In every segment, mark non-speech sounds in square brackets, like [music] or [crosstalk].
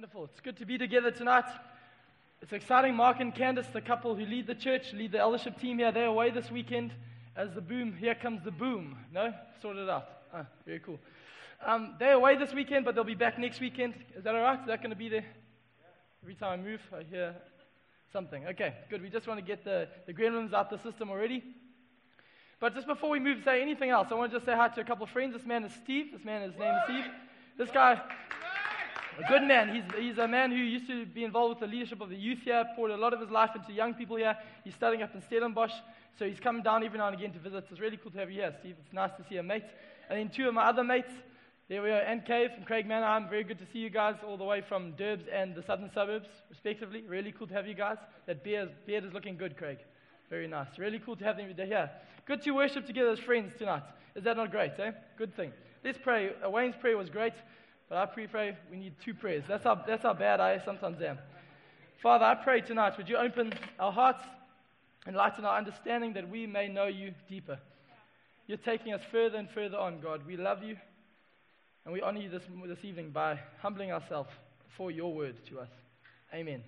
Wonderful. It's good to be together tonight. It's exciting. Mark and Candace, the couple who lead the church, lead the eldership team here. They're away this weekend as the boom. Here comes the boom. No? Sorted it out. Ah, very cool. Um, they're away this weekend, but they'll be back next weekend. Is that all right? Is that going to be there? Every time I move, I hear something. Okay, good. We just want to get the, the gremlins out the system already. But just before we move, say anything else, I want to just say hi to a couple of friends. This man is Steve. This man, his name is Steve. This guy, a good man. He's, he's a man who used to be involved with the leadership of the youth here, poured a lot of his life into young people here. He's studying up in Stellenbosch, so he's coming down every now and again to visit. It's really cool to have you here, Steve. It's nice to see a mate. And then two of my other mates, there we are, Ann Cave and Craig Manheim. Very good to see you guys all the way from Durbs and the southern suburbs, respectively. Really cool to have you guys. That beard, beard is looking good, Craig. Very nice. Really cool to have them here. Good to worship together as friends tonight. Is that not great, eh? Good thing. Let's pray. Wayne's prayer was great. But I pray, pray we need two prayers. That's how, that's how bad I sometimes am. Father, I pray tonight, would you open our hearts, enlighten our understanding that we may know you deeper. You're taking us further and further on, God. We love you, and we honor you this, this evening by humbling ourselves for your word to us. Amen.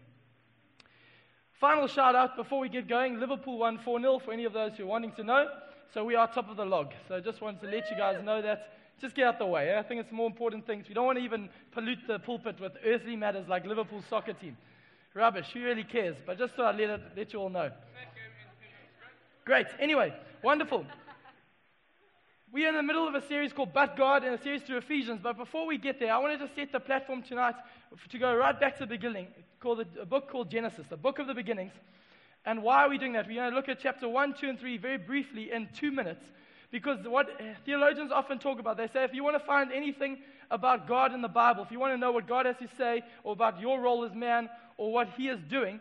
Final shout out before we get going Liverpool won 4 0 for any of those who are wanting to know. So we are top of the log. So just wanted to let you guys know that just get out the way. I think it's more important things. We don't want to even pollute the pulpit with earthly matters like Liverpool soccer team. Rubbish. Who really cares? But just so I let, it, let you all know. Great. Anyway, wonderful. We are in the middle of a series called But God and a series through Ephesians. But before we get there, I wanted to set the platform tonight to go right back to the beginning, called a book called Genesis, the book of the beginnings. And why are we doing that? We're going to look at chapter 1, 2, and 3 very briefly in two minutes. Because what theologians often talk about, they say if you want to find anything about God in the Bible, if you want to know what God has to say or about your role as man or what he is doing,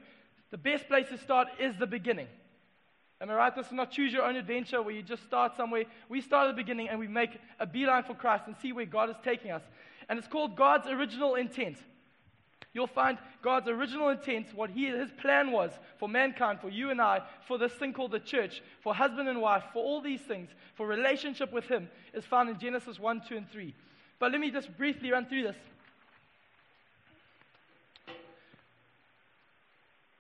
the best place to start is the beginning. Am I right? This is not choose your own adventure where you just start somewhere. We start at the beginning and we make a beeline for Christ and see where God is taking us. And it's called God's original intent. You'll find God's original intent, what he, his plan was for mankind, for you and I, for this thing called the church, for husband and wife, for all these things, for relationship with him, is found in Genesis 1, 2, and 3. But let me just briefly run through this.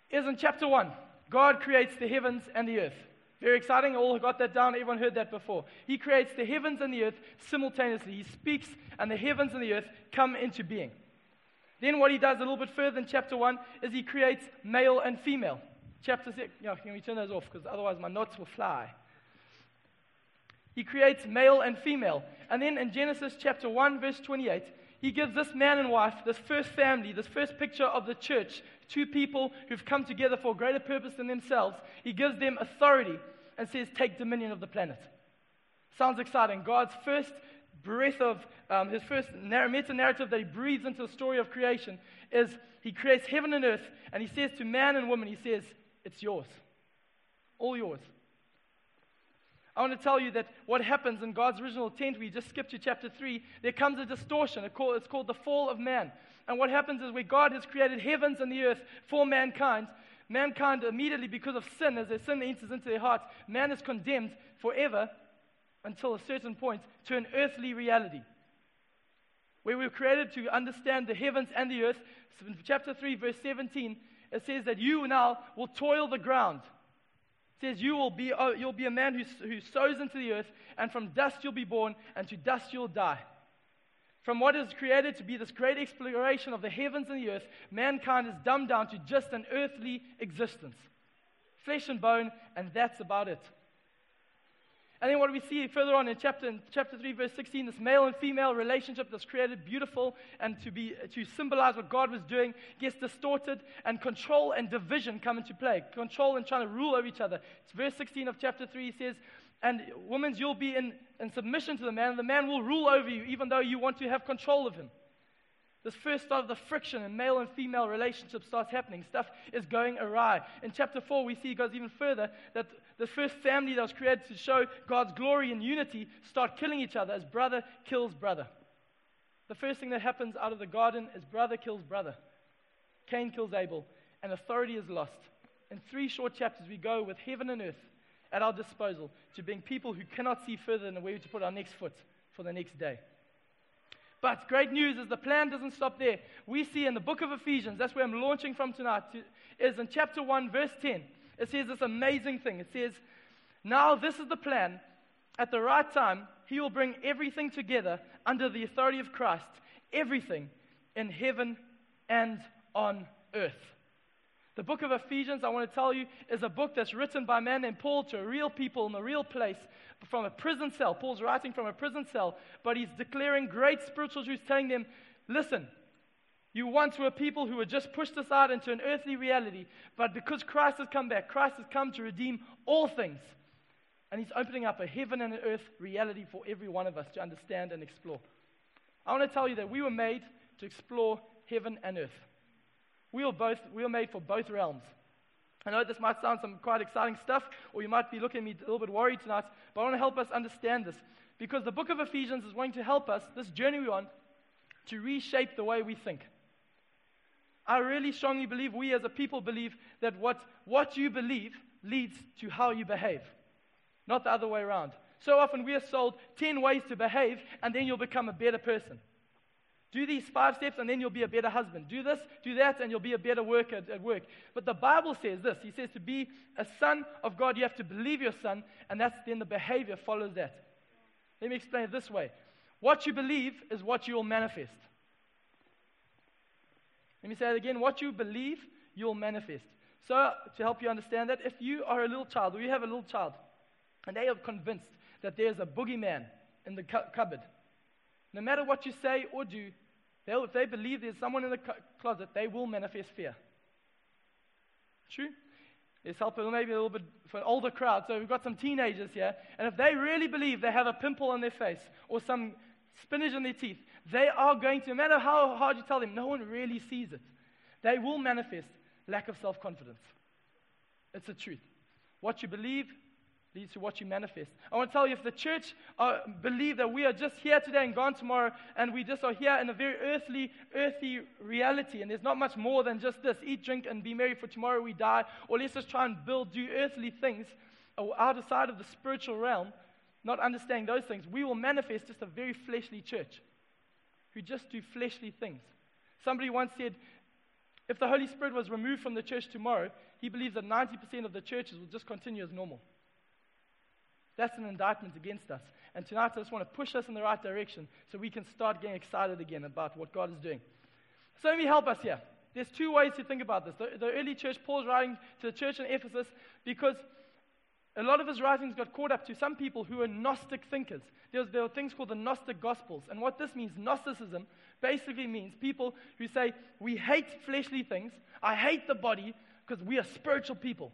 Is in chapter 1, God creates the heavens and the earth. Very exciting. All got that down. Everyone heard that before. He creates the heavens and the earth simultaneously. He speaks, and the heavens and the earth come into being. Then what he does a little bit further in chapter 1 is he creates male and female. Chapter 6, yeah, can we turn those off? Because otherwise my notes will fly. He creates male and female. And then in Genesis chapter 1, verse 28, he gives this man and wife, this first family, this first picture of the church, two people who've come together for a greater purpose than themselves. He gives them authority and says, Take dominion of the planet. Sounds exciting. God's first breath of um, his first meta narrative that he breathes into the story of creation is he creates heaven and earth, and he says to man and woman, he says, It's yours. All yours. I want to tell you that what happens in God's original intent, we just skipped to chapter 3, there comes a distortion. It's called the fall of man. And what happens is where God has created heavens and the earth for mankind, mankind immediately, because of sin, as their sin enters into their hearts, man is condemned forever until a certain point to an earthly reality. Where we were created to understand the heavens and the earth. So in chapter 3, verse 17, it says that you now will toil the ground. It says you will be, oh, you'll be a man who, who sows into the earth, and from dust you'll be born, and to dust you'll die. From what is created to be this great exploration of the heavens and the earth, mankind is dumbed down to just an earthly existence. Flesh and bone, and that's about it. And then what we see further on in chapter, in chapter 3, verse 16, this male and female relationship that's created beautiful and to, be, to symbolize what God was doing gets distorted, and control and division come into play. Control and trying to rule over each other. It's verse 16 of chapter 3 He says, And women, you'll be in, in submission to the man, and the man will rule over you, even though you want to have control of him. This first start of the friction in male and female relationships starts happening. Stuff is going awry. In chapter 4, we see it goes even further that the first family that was created to show God's glory and unity start killing each other as brother kills brother. The first thing that happens out of the garden is brother kills brother. Cain kills Abel, and authority is lost. In three short chapters, we go with heaven and earth at our disposal to being people who cannot see further than where to put our next foot for the next day. But great news is the plan doesn't stop there. We see in the book of Ephesians, that's where I'm launching from tonight, is in chapter 1, verse 10. It says this amazing thing. It says, Now this is the plan. At the right time, he will bring everything together under the authority of Christ, everything in heaven and on earth. The book of Ephesians, I want to tell you, is a book that's written by a man named Paul to real people in a real place from a prison cell. Paul's writing from a prison cell, but he's declaring great spiritual truths, telling them, listen, you once were people who were just pushed aside into an earthly reality, but because Christ has come back, Christ has come to redeem all things. And he's opening up a heaven and an earth reality for every one of us to understand and explore. I want to tell you that we were made to explore heaven and earth. We are, both, we were made for both realms. I know this might sound some quite exciting stuff, or you might be looking at me a little bit worried tonight, but I want to help us understand this. Because the book of Ephesians is going to help us, this journey we're on, to reshape the way we think. I really strongly believe, we as a people believe, that what, what you believe leads to how you behave, not the other way around. So often we are sold 10 ways to behave, and then you'll become a better person. Do these five steps and then you'll be a better husband. Do this, do that, and you'll be a better worker at, at, work. But the Bible says this He says to be a son of God, you have to believe your son, and that's then the behavior follows that. Let me explain it this way What you believe is what you will manifest. Let me say it again. What you believe, you'll manifest. So, to help you understand that, if you are a little child, or you have a little child, and they are convinced that there's a boogeyman in the cu- cupboard, no matter what you say or do, if they believe there's someone in the closet, they will manifest fear. True? Let's help maybe a little bit for an older crowd. So we've got some teenagers here, and if they really believe they have a pimple on their face or some spinach in their teeth, they are going to, no matter how hard you tell them, no one really sees it. They will manifest lack of self confidence. It's the truth. What you believe leads to what you manifest. I want to tell you if the church uh, believe that we are just here today and gone tomorrow, and we just are here in a very earthly, earthy reality, and there's not much more than just this eat, drink, and be merry, for tomorrow we die, or let's just try and build, do earthly things outside of the spiritual realm, not understanding those things, we will manifest just a very fleshly church who just do fleshly things. Somebody once said, if the Holy Spirit was removed from the church tomorrow, he believes that 90% of the churches will just continue as normal. That's an indictment against us. And tonight I just want to push us in the right direction so we can start getting excited again about what God is doing. So let me help us here. There's two ways to think about this. The, the early church, Paul's writing to the church in Ephesus because a lot of his writings got caught up to some people who were Gnostic thinkers. There, was, there were things called the Gnostic Gospels. And what this means, Gnosticism, basically means people who say, We hate fleshly things, I hate the body because we are spiritual people.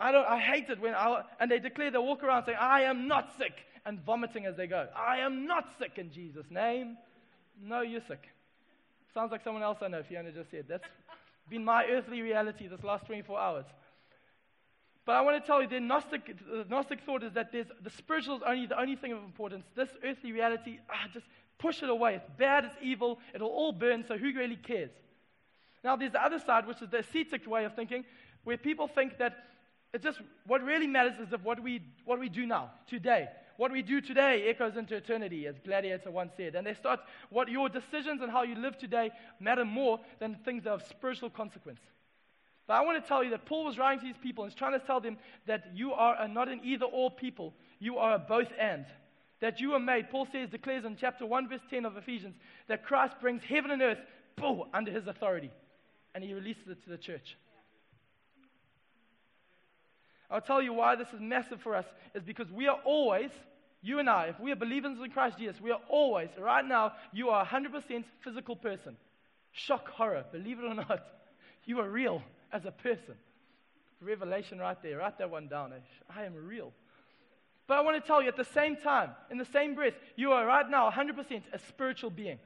I, don't, I hate it when I, and they declare, they walk around saying, I am not sick, and vomiting as they go. I am not sick in Jesus' name. No, you're sick. Sounds like someone else I know, Fiona just said. That's been my earthly reality this last 24 hours. But I want to tell you, the Gnostic, the Gnostic thought is that the spiritual is only the only thing of importance. This earthly reality, ah, just push it away. It's bad, it's evil, it'll all burn, so who really cares? Now, there's the other side, which is the ascetic way of thinking, where people think that it's just what really matters is of what we, what we do now, today. What we do today echoes into eternity, as Gladiator once said. And they start, what your decisions and how you live today matter more than things that have spiritual consequence. But I want to tell you that Paul was writing to these people and he's trying to tell them that you are not an either or people, you are a both and. That you are made, Paul says, declares in chapter 1, verse 10 of Ephesians, that Christ brings heaven and earth, boom, under his authority. And he releases it to the church. I'll tell you why this is massive for us is because we are always, you and I, if we are believers in Christ Jesus, we are always, right now, you are a 100% physical person. Shock, horror, believe it or not. You are real as a person. Revelation right there. Write that one down. Eh? I am real. But I want to tell you at the same time, in the same breath, you are right now 100% a spiritual being.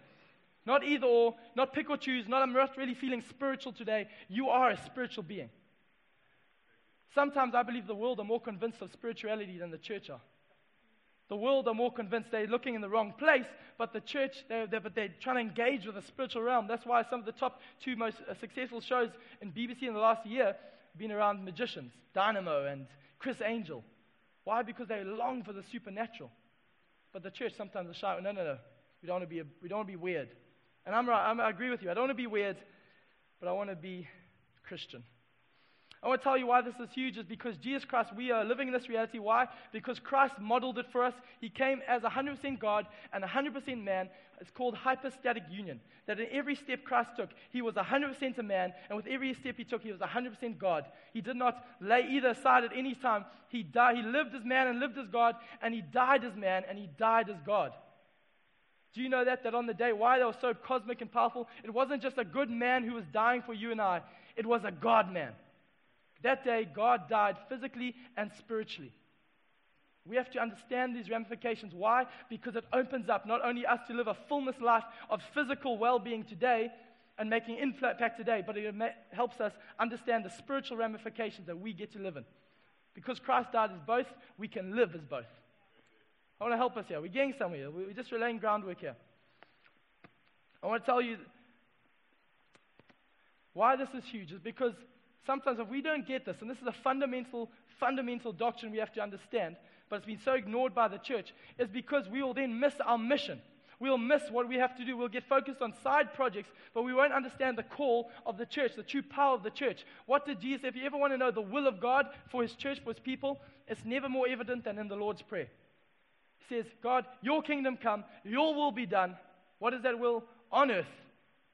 Not either or, not pick or choose, not I'm not really feeling spiritual today. You are a spiritual being. Sometimes I believe the world are more convinced of spirituality than the church are. The world are more convinced they're looking in the wrong place, but the church, they're, they're, but they're trying to engage with the spiritual realm. That's why some of the top two most uh, successful shows in BBC in the last year have been around magicians, Dynamo and Criss Angel. Why? Because they long for the supernatural. But the church sometimes is shy. No, no, no. We don't want to be, we don't want to be weird. And I'm right, I'm, I agree with you. I don't want to be weird, but I want to be Christian. I want to tell you why this is huge is because Jesus Christ, we are living in this reality. Why? Because Christ modeled it for us. He came as 100% God and 100% man. It's called hypostatic union. That in every step Christ took, he was 100% a man, and with every step he took, he was 100% God. He did not lay either aside at any time. He, died, he lived as man and lived as God, and he died as man and he died as God. Do you know that? That on the day why they were so cosmic and powerful, it wasn't just a good man who was dying for you and I, it was a God man. That day, God died physically and spiritually. We have to understand these ramifications. Why? Because it opens up not only us to live a fullness life of physical well being today and making impact today, but it helps us understand the spiritual ramifications that we get to live in. Because Christ died as both, we can live as both. I want to help us here. We're getting somewhere. We're just laying groundwork here. I want to tell you why this is huge is because sometimes if we don't get this, and this is a fundamental, fundamental doctrine we have to understand, but it's been so ignored by the church, is because we will then miss our mission. We'll miss what we have to do. We'll get focused on side projects, but we won't understand the call of the church, the true power of the church. What did Jesus, if you ever want to know the will of God for his church, for his people, it's never more evident than in the Lord's Prayer. He says, God, your kingdom come, your will be done. What is that will? On earth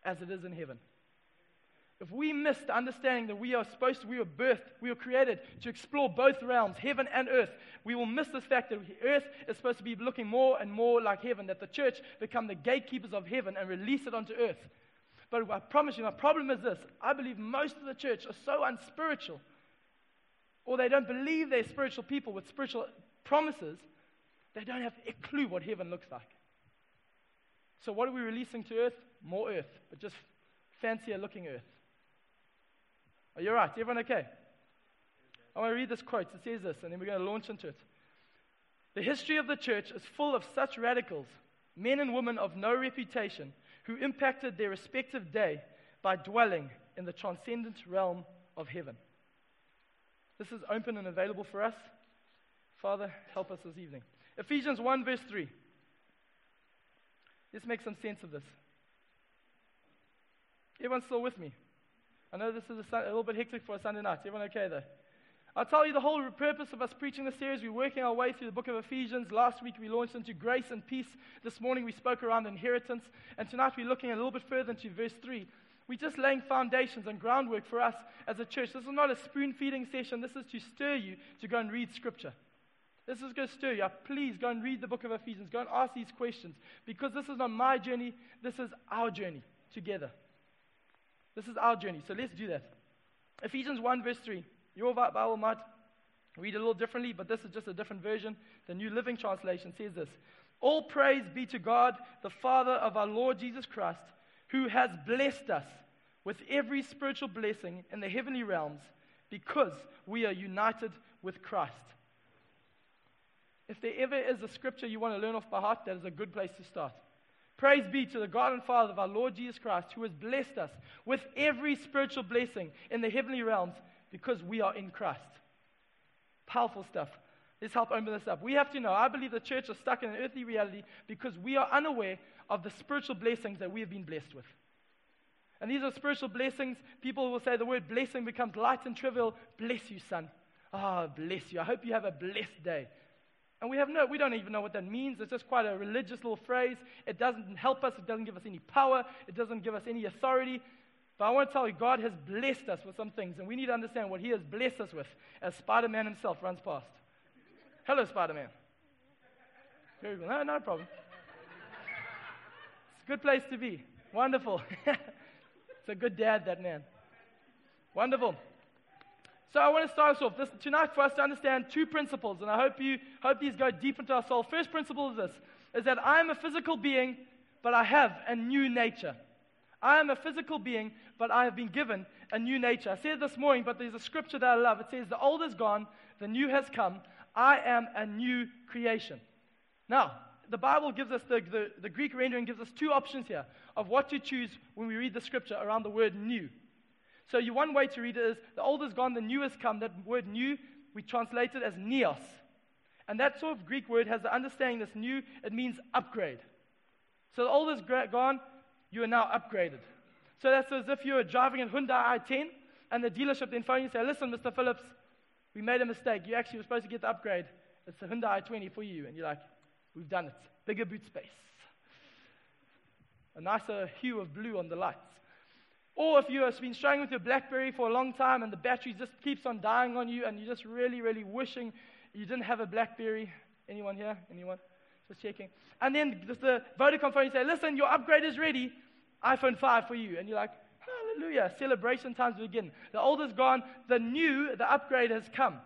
as it is in heaven. If we miss the understanding that we are supposed to, we were birthed, we were created to explore both realms, heaven and earth, we will miss this fact that earth is supposed to be looking more and more like heaven, that the church become the gatekeepers of heaven and release it onto earth. But I promise you, my problem is this I believe most of the church are so unspiritual, or they don't believe they're spiritual people with spiritual promises, they don't have a clue what heaven looks like. So, what are we releasing to earth? More earth, but just fancier looking earth. Oh, Are you all right? Everyone okay? I want to read this quote. It says this, and then we're going to launch into it. The history of the church is full of such radicals, men and women of no reputation, who impacted their respective day by dwelling in the transcendent realm of heaven. This is open and available for us. Father, help us this evening. Ephesians 1, verse 3. Let's make some sense of this. Everyone still with me? I know this is a, a, little bit hectic for a Sunday night. Everyone okay though? I'll tell you the whole purpose of us preaching this series. We're working our way through the book of Ephesians. Last week we launched into grace and peace. This morning we spoke around inheritance. And tonight we're looking a little bit further into verse 3. We're just laying foundations and groundwork for us as a church. This is not a spoon feeding session. This is to stir you to go and read scripture. This is going to stir you up. Please go and read the book of Ephesians. Go and ask these questions because this is not my journey. This is our journey together. This is our journey. So let's do that. Ephesians 1, verse 3. Your Bible might read a little differently, but this is just a different version. The New Living Translation says this All praise be to God, the Father of our Lord Jesus Christ, who has blessed us with every spiritual blessing in the heavenly realms because we are united with Christ. If there ever is a scripture you want to learn off by heart, that is a good place to start. Praise be to the God and Father of our Lord Jesus Christ, who has blessed us with every spiritual blessing in the heavenly realms because we are in Christ. Powerful stuff. Let's help open this up. We have to know, I believe the church is stuck in an earthly reality because we are unaware of the spiritual blessings that we have been blessed with. And these are spiritual blessings. People will say the word blessing becomes light and trivial. Bless you, son. Ah, oh, bless you. I hope you have a blessed day. And we have no, we don't even know what that means. It's just quite a religious little phrase. It doesn't help us. It doesn't give us any power. It doesn't give us any authority. But I want to tell you, God has blessed us with some things, and we need to understand what He has blessed us with as Spider Man himself runs past. Hello, Spider Man. Very good. No, no problem. It's a good place to be. Wonderful. [laughs] it's a good dad, that man. Wonderful. So I want to start us off this, tonight for us to understand two principles, and I hope you hope these go deep into our soul. First principle is this: is that I am a physical being, but I have a new nature. I am a physical being, but I have been given a new nature. I said this morning, but there's a scripture that I love. It says, The old is gone, the new has come. I am a new creation. Now, the Bible gives us, the, the, the Greek rendering gives us two options here of what to choose when we read the scripture around the word new. So you, one way to read it is the old is gone, the new has come. That word new, we translate it as neos. And that sort of Greek word has the understanding this new, it means upgrade. So the old is gone, you are now upgraded. So that's as if you were driving a Hyundai i10 and the dealership then phone you and say, Listen, Mr. Phillips, we made a mistake. You actually were supposed to get the upgrade. It's a Hyundai i20 for you. And you're like, We've done it. Bigger boot space. A nicer hue of blue on the lights. Or if you have been struggling with your Blackberry for a long time and the battery just keeps on dying on you and you're just really, really wishing you didn't have a Blackberry. Anyone here? Anyone? Just checking. And then just the Vodacom phone, you say, listen, your upgrade is ready. iPhone 5 for you. And you're like, hallelujah, celebration times begin. The old is gone, the new, the upgrade has come.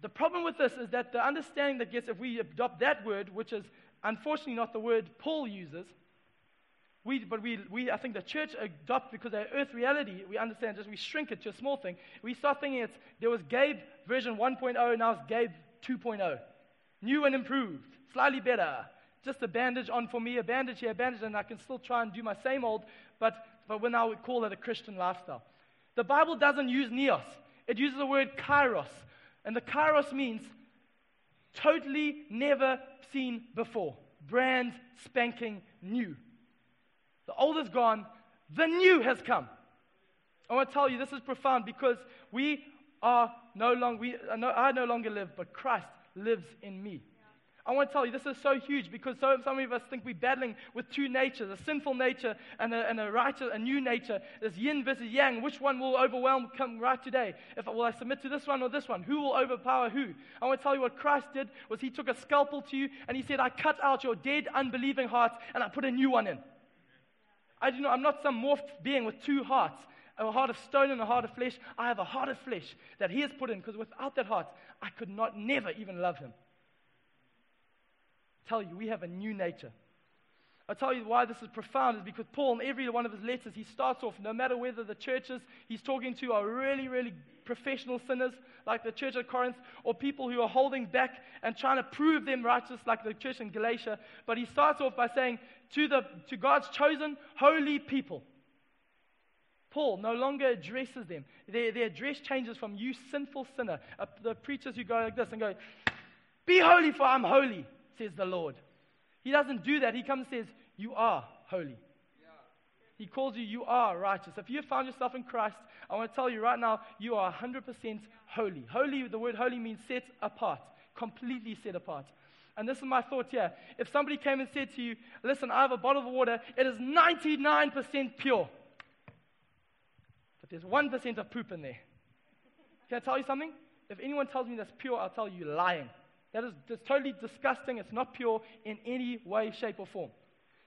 The problem with this is that the understanding that gets, if we adopt that word, which is unfortunately not the word Paul uses, we, but we, we, I think the church adopt because our earth reality, we understand just we shrink it to a small thing. We start thinking it's, there was Gabe version 1.0, now it's Gabe 2.0. New and improved, slightly better. Just a bandage on for me, a bandage here, a bandage, and I can still try and do my same old, but, but we now call it a Christian lifestyle. The Bible doesn't use neos, it uses the word kainos. And the kainos means totally never seen before, brand spanking new. The old is gone, the new has come. I want to tell you this is profound because we are no longer, we, I no longer live, but Christ lives in me. I want to tell you, this is so huge because so, some of us think we're battling with two natures, a sinful nature and a, and a righteous, a new nature. There's yin versus yang. Which one will overwhelm come right today? If Will I submit to this one or this one? Who will overpower who? I want to tell you what Christ did was he took a scalpel to you and he said, I cut out your dead, unbelieving heart and I put a new one in. I do not, I'm not some morphed being with two hearts, a heart of stone and a heart of flesh. I have a heart of flesh that He has put in because without that heart, I could not never even love Him. I tell you, we have a new nature. I tell you why this is profound is because Paul, in every one of his letters, he starts off, no matter whether the churches he's talking to are really, really professional sinners, like the church at Corinth, or people who are holding back and trying to prove them righteous, like the church in Galatia. But he starts off by saying, to, the, to God's chosen, holy people. Paul no longer addresses them. Their, their address changes from you sinful sinner. Uh, the preachers who go like this and go, Be holy, for I'm holy, says the Lord. He doesn't do that. He comes and says, You are holy. He calls you, You are righteous. If you have found yourself in Christ, I want to tell you right now, you are 100% holy. Holy, the word holy means set apart, completely set apart. And this is my thought here. If somebody came and said to you, Listen, I have a bottle of water, it is 99% pure, but there's 1% of poop in there. Can I tell you something? If anyone tells me that's pure, I'll tell you lying. That is totally disgusting. It's not pure in any way, shape, or form.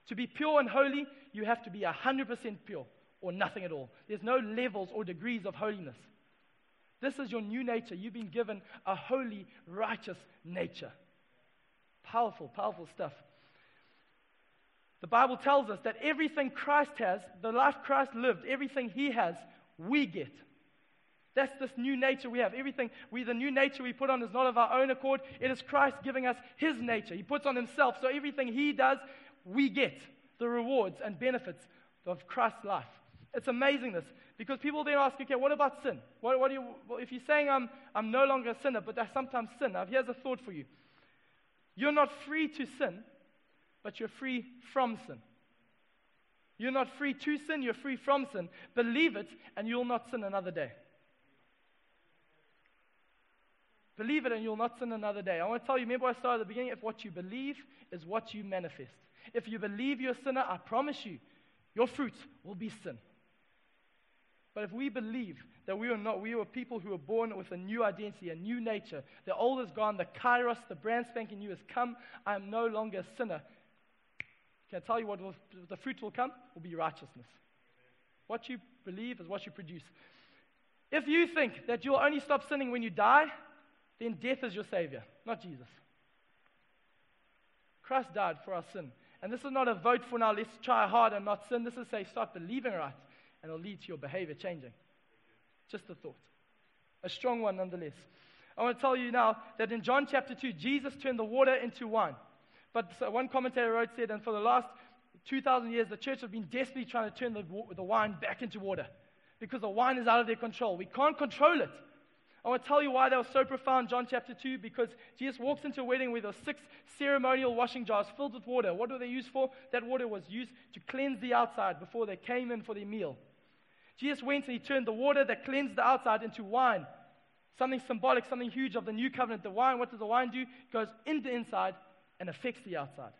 To be pure and holy, you have to be 100% pure or nothing at all. There's no levels or degrees of holiness. This is your new nature. You've been given a holy, righteous nature. Powerful, powerful stuff. The Bible tells us that everything Christ has, the life Christ lived, everything he has, we get. That's this new nature we have. Everything, we, the new nature we put on is not of our own accord. It is Christ giving us his nature. He puts on himself. So everything he does, we get the rewards and benefits of Christ's life. It's amazing this because people then ask, okay, what about sin? What, what do you, well, if you're saying I'm, I'm no longer a sinner, but I sometimes sin, now here's a thought for you. You're not free to sin, but you're free from sin. You're not free to sin, you're free from sin. Believe it, and you'll not sin another day. Believe it and you'll not sin another day. I want to tell you, remember I started at the beginning, if what you believe is what you manifest. If you believe you're a sinner, I promise you, your fruit will be sin. But if we believe that we are not, we are people who are born with a new identity, a new nature, the old is gone, the kainos, the brand spanking new has come, I am no longer a sinner. Can I tell you what will, the fruit will come? Will be righteousness. What you believe is what you produce. If you think that you'll only stop sinning when you die, then death is your Savior, not Jesus. Christ died for our sin. And this is not a vote for now, let's try hard and not sin. This is say, start believing right, and it'll lead to your behavior changing. Just a thought. A strong one, nonetheless. I want to tell you now that in John chapter 2, Jesus turned the water into wine. But one commentator wrote, said, and for the last 2,000 years, the church has been desperately trying to turn the, the wine back into water because the wine is out of their control. We can't control it. I want to tell you why that was so profound, John chapter 2, because Jesus walks into a wedding with were six ceremonial washing jars filled with water. What were they used for? That water was used to cleanse the outside before they came in for their meal. Jesus went and he turned the water that cleansed the outside into wine. Something symbolic, something huge of the new covenant. The wine, what does the wine do? It goes into the inside and affects the outside.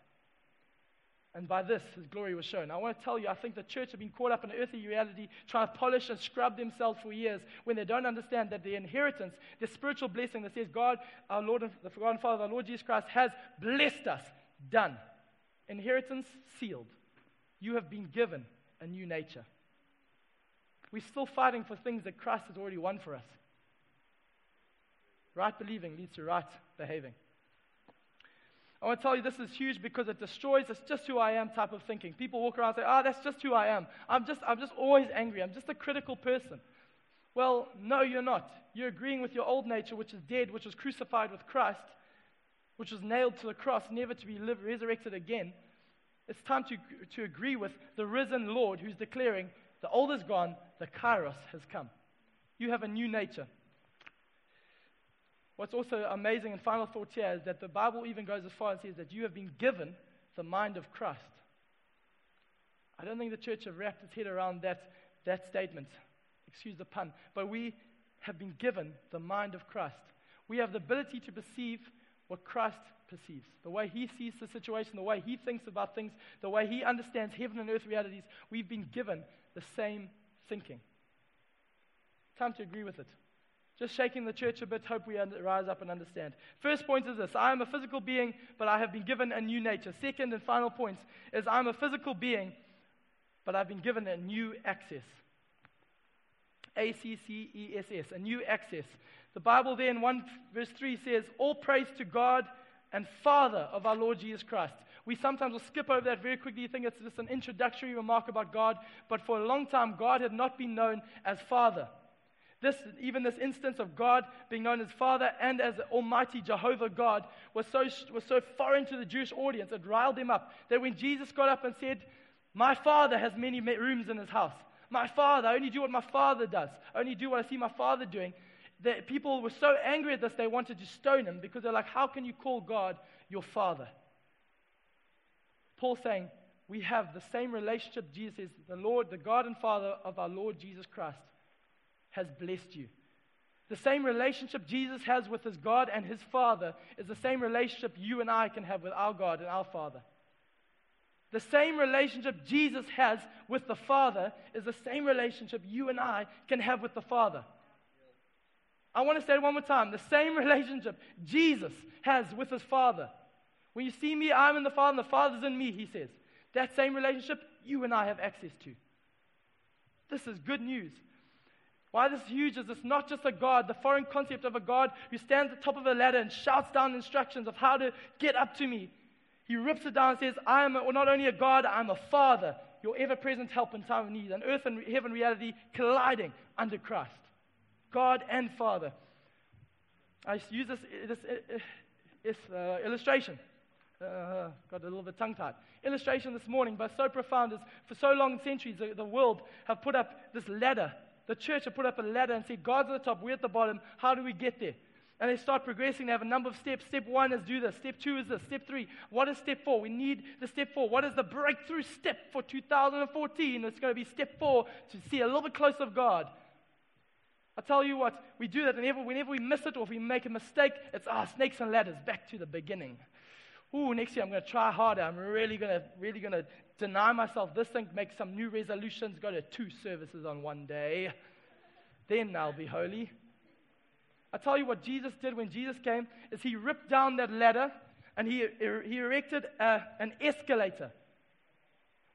And by this, his glory was shown. I want to tell you, I think the church have been caught up in earthly reality, trying to polish and scrub themselves for years when they don't understand that the inheritance, the spiritual blessing that says God, our Lord and the forgotten Father, our Lord Jesus Christ, has blessed us. Done. Inheritance sealed. You have been given a new nature. We're still fighting for things that Christ has already won for us. Right believing leads to right behaving. I want to tell you this is huge because it destroys this just who I am type of thinking. People walk around and say, ah, oh, that's just who I am. I'm just, I'm just always angry. I'm just a critical person. Well, no, you're not. You're agreeing with your old nature, which is dead, which was crucified with Christ, which was nailed to the cross, never to be resurrected again. It's time to, to agree with the risen Lord who's declaring, the old is gone, the kainos has come. You have a new nature. What's also amazing and final thought here is that the Bible even goes as far as says that you have been given the mind of Christ. I don't think the church have wrapped its head around that, that statement. Excuse the pun. But we have been given the mind of Christ. We have the ability to perceive what Christ perceives, the way he sees the situation, the way he thinks about things, the way he understands heaven and earth realities. We've been given the same thinking. Time to agree with it. Just shaking the church a bit, hope we rise up and understand. First point is this I am a physical being, but I have been given a new nature. Second and final point is I'm a physical being, but I've been given a new access. A C C E S S, a new access. The Bible there in 1 verse 3 says, All praise to God and Father of our Lord Jesus Christ. We sometimes will skip over that very quickly. You think it's just an introductory remark about God, but for a long time, God had not been known as Father. This, even this instance of God being known as Father and as Almighty Jehovah God was so, was so foreign to the Jewish audience, it riled them up that when Jesus got up and said, My Father has many rooms in his house. My Father, I only do what my Father does. I only do what I see my Father doing. That people were so angry at this, they wanted to stone him because they're like, How can you call God your Father? Paul saying, We have the same relationship, Jesus is the Lord, the God and Father of our Lord Jesus Christ has blessed you. The same relationship Jesus has with his God and his Father is the same relationship you and I can have with our God and our Father. The same relationship Jesus has with the Father is the same relationship you and I can have with the Father. I want to say it one more time. The same [laughs] relationship Jesus has with his Father. When you see me, I'm in the Father, and the Father's in me, he says. That same relationship you and I have access to. This is good news. Why this is huge is it's not just a God, the foreign concept of a God who stands at the top of a ladder and shouts down instructions of how to get up to me. He rips it down and says, I am not only a God, I'm a Father, your ever present help in time of need. And earth and heaven reality colliding under Christ. God and Father. I use this, this, this uh, illustration. Uh, got a little bit tongue tied. Illustration this morning, but so profound is for so long centuries, the, the world have put up this ladder the church have put up a ladder and said, God's at the top, we're at the bottom. How do we get there? And they start progressing. They have a number of steps. Step one is do this. Step two is this. Step three. What is step four? We need the step four. What is the breakthrough step for 2014? It's going to be step four to see a little bit closer of God. I tell you what, we do that, whenever, whenever we miss it or if we make a mistake, it's ah, snakes and ladders, back to the beginning. Ooh, next year I'm going to try harder. I'm really going to, really going to deny myself this thing, make some new resolutions, go to two services on one day. Then I'll be holy. I tell you what Jesus did when Jesus came is he ripped down that ladder and he, he erected a, an escalator,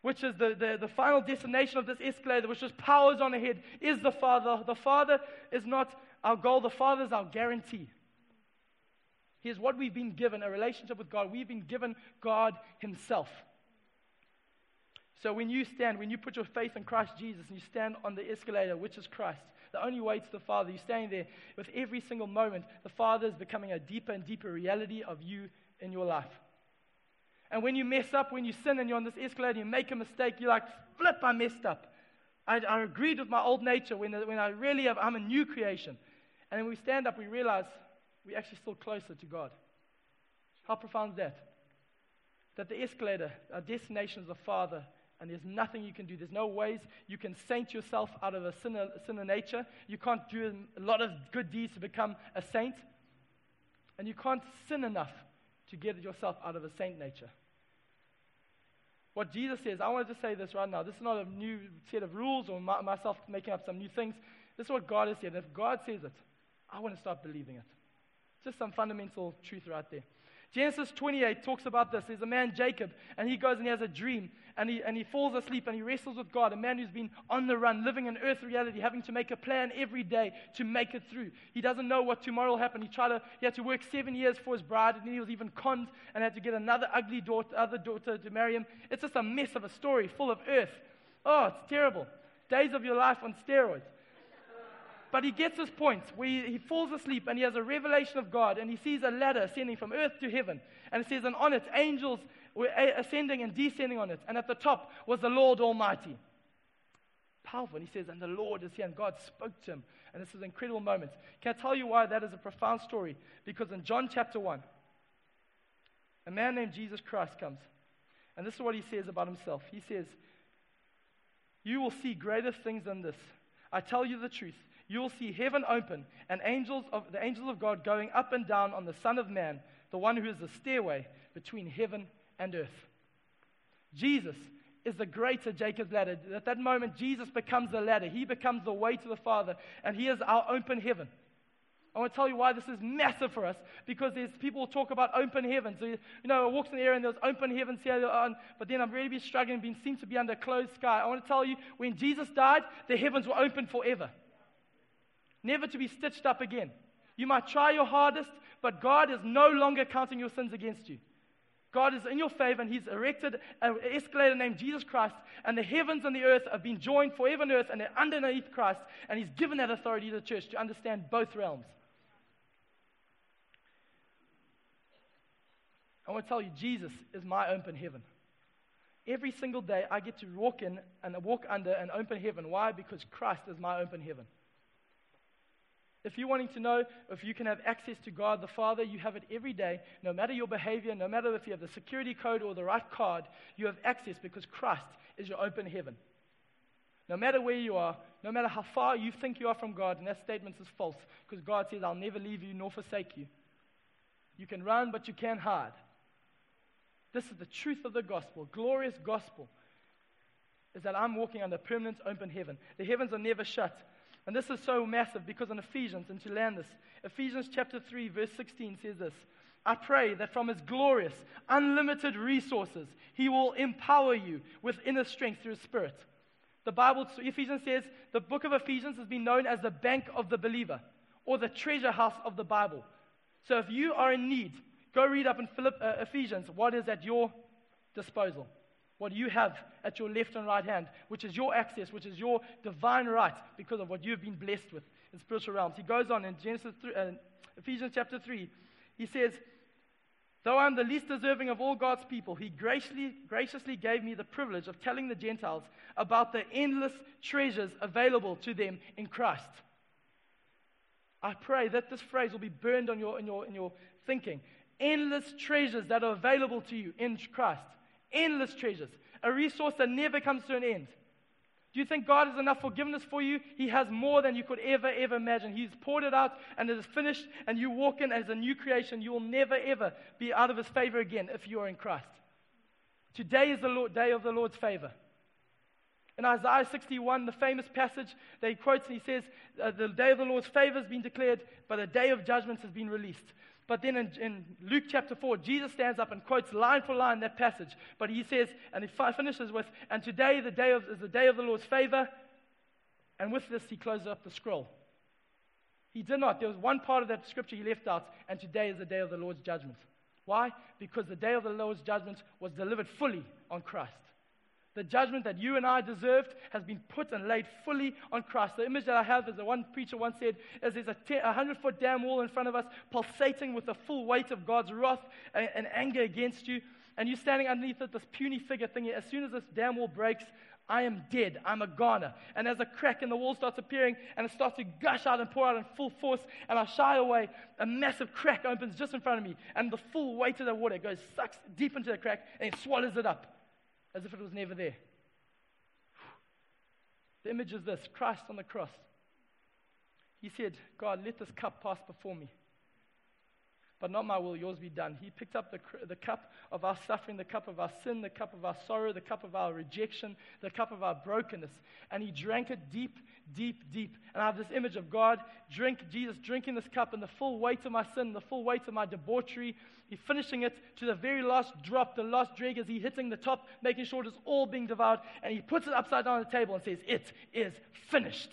which is the, the, the final destination of this escalator, which just powers on ahead, is the Father. The Father is not our goal, the Father is our guarantee. Here's what we've been given a relationship with God. We've been given God Himself. So when you stand, when you put your faith in Christ Jesus and you stand on the escalator, which is Christ, the only way to the Father, you're standing there with every single moment, the Father is becoming a deeper and deeper reality of you in your life. And when you mess up, when you sin and you're on this escalator, you make a mistake, you're like, flip, I messed up. I, I agreed with my old nature when, when I really have, I'm a new creation. And then we stand up, we realize we're actually still closer to God. How profound is that? That the escalator, uh, our destination is the Father, and there's nothing you can do. There's no ways you can saint yourself out of a sinner, sinner nature. You can't do a lot of good deeds to become a saint. And you can't sin enough to get yourself out of a saint nature. What Jesus says, I want to just say this right now. This is not a new set of rules or my, myself making up some new things. This is what God has said. And if God says it, I want to start believing it. Just some fundamental truth right there. Genesis 28 talks about this. There's a man, Jacob, and he goes and he has a dream, and he, and he falls asleep and he wrestles with God. A man who's been on the run, living in earth reality, having to make a plan every day to make it through. He doesn't know what tomorrow will happen. He tried to, he had to work seven years for his bride, and he was even conned and had to get another ugly daughter, other daughter to marry him. It's just a mess of a story full of earth. Oh, it's terrible. Days of your life on steroids. But he gets his point where he, he, falls asleep and he has a revelation of God and he sees a ladder ascending from earth to heaven. And it says, and on it, angels were eh, ascending and descending on it. And at the top was the Lord Almighty. Powerful. And he says, and the Lord is here. And God spoke to him. And this is an incredible moment. Can I tell you why that is a profound story? Because in John chapter 1, a man named Jesus Christ comes. And this is what he says about himself. He says, You will see greater things than this. I tell you the truth you will see heaven open and angels of, the angels of God going up and down on the Son of Man, the one who is the stairway between heaven and earth. Jesus is the greater Jacob's ladder. At that moment, Jesus becomes the ladder. He becomes the way to the Father, and He is our open heaven. I want to tell you why this is massive for us because there's people talk about open heavens. So, you know, I walked in the area and there's open heavens here, but then I'm really been struggling, being seen to be under closed sky. I want to tell you, when Jesus died, the heavens were open forever never to be stitched up again. You might try your hardest, but God is no longer counting your sins against you. God is in your favor, and He's erected an escalator named Jesus Christ, and the heavens and the earth have been joined forever and earth, and they're underneath Christ, and He's given that authority to the church to understand both realms. I want to tell you, Jesus is my open heaven. Every single day, I get to walk in and walk under an open heaven. Why? Because Christ is my open heaven. If you're wanting to know if you can have access to God the Father, you have it every day. No matter your behavior, no matter if you have the security code or the right card, you have access because Christ is your open heaven. No matter where you are, no matter how far you think you are from God, and that statement is false because God says, I'll never leave you nor forsake you. You can run, but you can't hide. This is the truth of the gospel, glorious gospel, is that I'm walking under permanent open heaven. The heavens are never shut. And this is so massive because in Ephesians, and to land this, Ephesians chapter 3, verse 16 says this I pray that from his glorious, unlimited resources, he will empower you with inner strength through his spirit. The Bible, Ephesians says, the book of Ephesians has been known as the bank of the believer or the treasure house of the Bible. So if you are in need, go read up in uh, Ephesians what is at your disposal what you have at your left and right hand, which is your access, which is your divine right because of what you've been blessed with in spiritual realms. He goes on in Genesis 3, uh, Ephesians chapter 3. He says, Though I'm the least deserving of all God's people, He graciously, graciously gave me the privilege of telling the Gentiles about the endless treasures available to them in Christ. I pray that this phrase will be burned on your, in, your, in your thinking. Endless treasures that are available to you in Christ endless treasures, a resource that never comes to an end. Do you think God has enough forgiveness for you? He has more than you could ever, ever imagine. He's poured it out and it is finished, and you walk in as a new creation. You will never, ever be out of His favor again if you are in Christ. Today is the Lord, day of the Lord's favor. In Isaiah 61, the famous passage that he quotes, he says, uh, The day of the Lord's favor has been declared, but the day of judgment has been released. But then in, in, Luke chapter 4, Jesus stands up and quotes line for line that passage. But he says, and he finishes with, and today the day of, is the day of the Lord's favor. And with this, he closes up the scroll. He did not. There was one part of that scripture he left out, and today is the day of the Lord's judgment. Why? Because the day of the Lord's judgment was delivered fully on Christ. The judgment that you and I deserved has been put and laid fully on Christ. The image that I have, is the one preacher once said, is there's a 100 foot dam wall in front of us, pulsating with the full weight of God's wrath and, and anger against you. And you're standing underneath it, this puny figure thinking, as soon as this dam wall breaks, I am dead. I'm a goner. And as a crack in the wall starts appearing and it starts to gush out and pour out in full force, and I shy away, a massive crack opens just in front of me, and the full weight of the water goes, sucks deep into the crack, and it swallows it up as if it was never there. The image is this Christ on the cross. He said, God, let this cup pass before me but not my will, yours be done. He picked up the, the cup of our suffering, the cup of our sin, the cup of our sorrow, the cup of our rejection, the cup of our brokenness, and he drank it deep, deep, deep. And I have this image of God, drink, Jesus drinking this cup and the full weight of my sin, the full weight of my debauchery. He finishing it to the very last drop, the last drag as he hitting the top, making sure it's all being devoured, and he puts it upside down on the table and says, It is finished.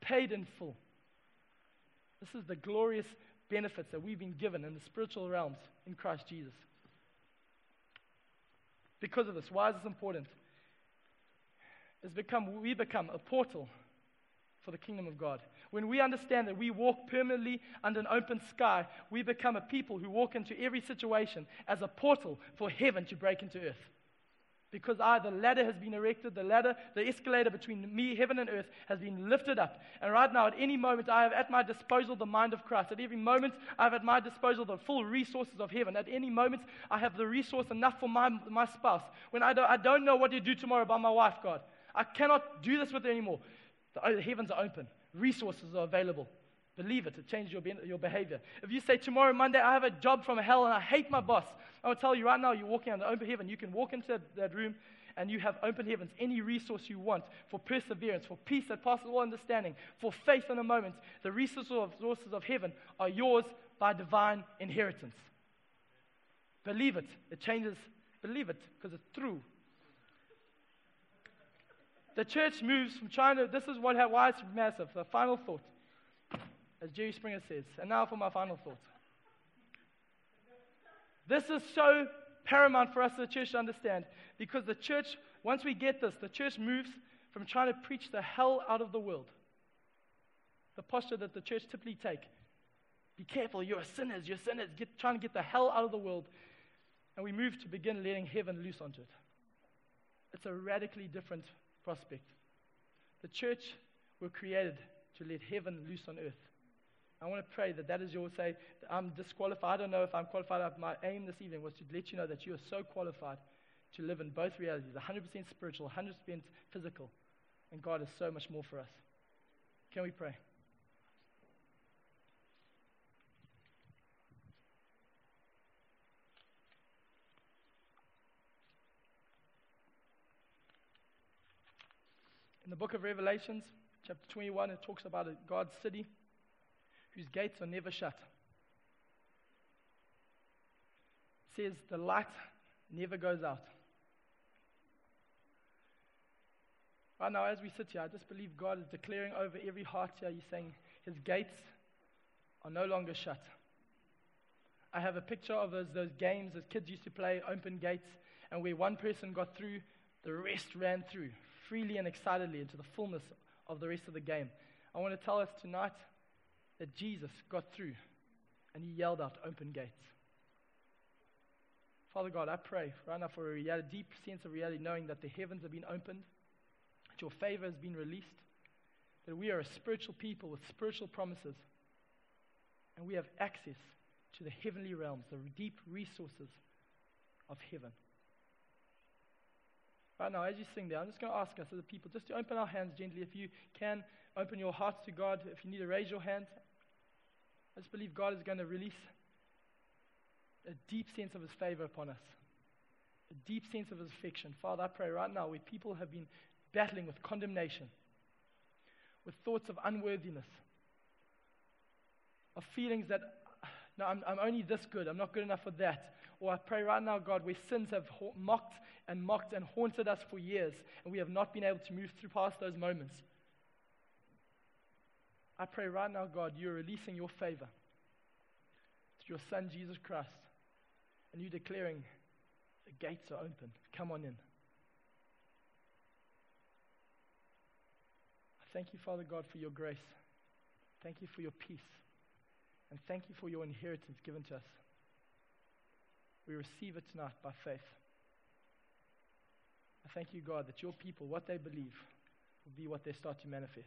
Paid in full. This is the glorious benefits that we've been given in the spiritual realms in Christ Jesus. Because of this, why is this important? It's become, we become a portal for the kingdom of God. When we understand that we walk permanently under an open sky, we become a people who walk into every situation as a portal for heaven to break into earth because I, the ladder has been erected, the ladder, the escalator between me, heaven and earth, has been lifted up. And right now, at any moment, I have at my disposal the mind of Christ. At every moment, I have at my disposal the full resources of heaven. At any moment, I have the resource enough for my, my spouse. When I don't, I don't know what to do tomorrow about my wife, God, I cannot do this with her anymore. The, oh, the heavens are open, resources are available. Believe it, it changes your, your behavior. If you say, Tomorrow, Monday, I have a job from hell and I hate my boss, I will tell you right now, you're walking on the open heaven. You can walk into that room and you have open heavens, any resource you want for perseverance, for peace that passes all understanding, for faith in a moment. The resources of heaven are yours by divine inheritance. Believe it. It changes. Believe it because it's true. The church moves from China. this is what, why it's massive. The final thought, as Jerry Springer says. And now for my final thought. This is so paramount for us as a church to understand because the church, once we get this, the church moves from trying to preach the hell out of the world. The posture that the church typically take. Be careful, you're sinners, you're sinners, get, trying to get the hell out of the world. And we move to begin letting heaven loose onto it. It's a radically different prospect. The church were created to let heaven loose on earth. I want to pray that that is your say. I'm disqualified. I don't know if I'm qualified. Uh, my aim this evening was to let you know that you are so qualified to live in both realities 100% spiritual, 100% physical. And God is so much more for us. Can we pray? In the book of Revelations, chapter 21, it talks about God's city whose gates are never shut. It says the light never goes out. Right now, as we sit here, I just believe God is declaring over every heart here, He's saying His gates are no longer shut. I have a picture of those, those games that kids used to play, open gates, and where one person got through, the rest ran through freely and excitedly into the fullness of the rest of the game. I want to tell us tonight that Jesus got through and he yelled out, Open gates. Father God, I pray right now for a reality, deep sense of reality, knowing that the heavens have been opened, that your favor has been released, that we are a spiritual people with spiritual promises, and we have access to the heavenly realms, the deep resources of heaven. Right now, as you sing there, I'm just going to ask us as a people just to open our hands gently. If you can, open your hearts to God. If you need to raise your hand, I just believe God is going to release a deep sense of His favor upon us, a deep sense of His affection. Father, I pray right now where people have been battling with condemnation, with thoughts of unworthiness, of feelings that, no, I'm, I'm only this good, I'm not good enough for that. Or I pray right now, God, where sins have mocked and mocked and haunted us for years, and we have not been able to move through past those moments. I pray right now, God, you're releasing your favor to your Son, Jesus Christ, and you're declaring the gates are open. Come on in. I thank you, Father God, for your grace. Thank you for your peace. And thank you for your inheritance given to us. We receive it tonight by faith. I thank you, God, that your people, what they believe, will be what they start to manifest.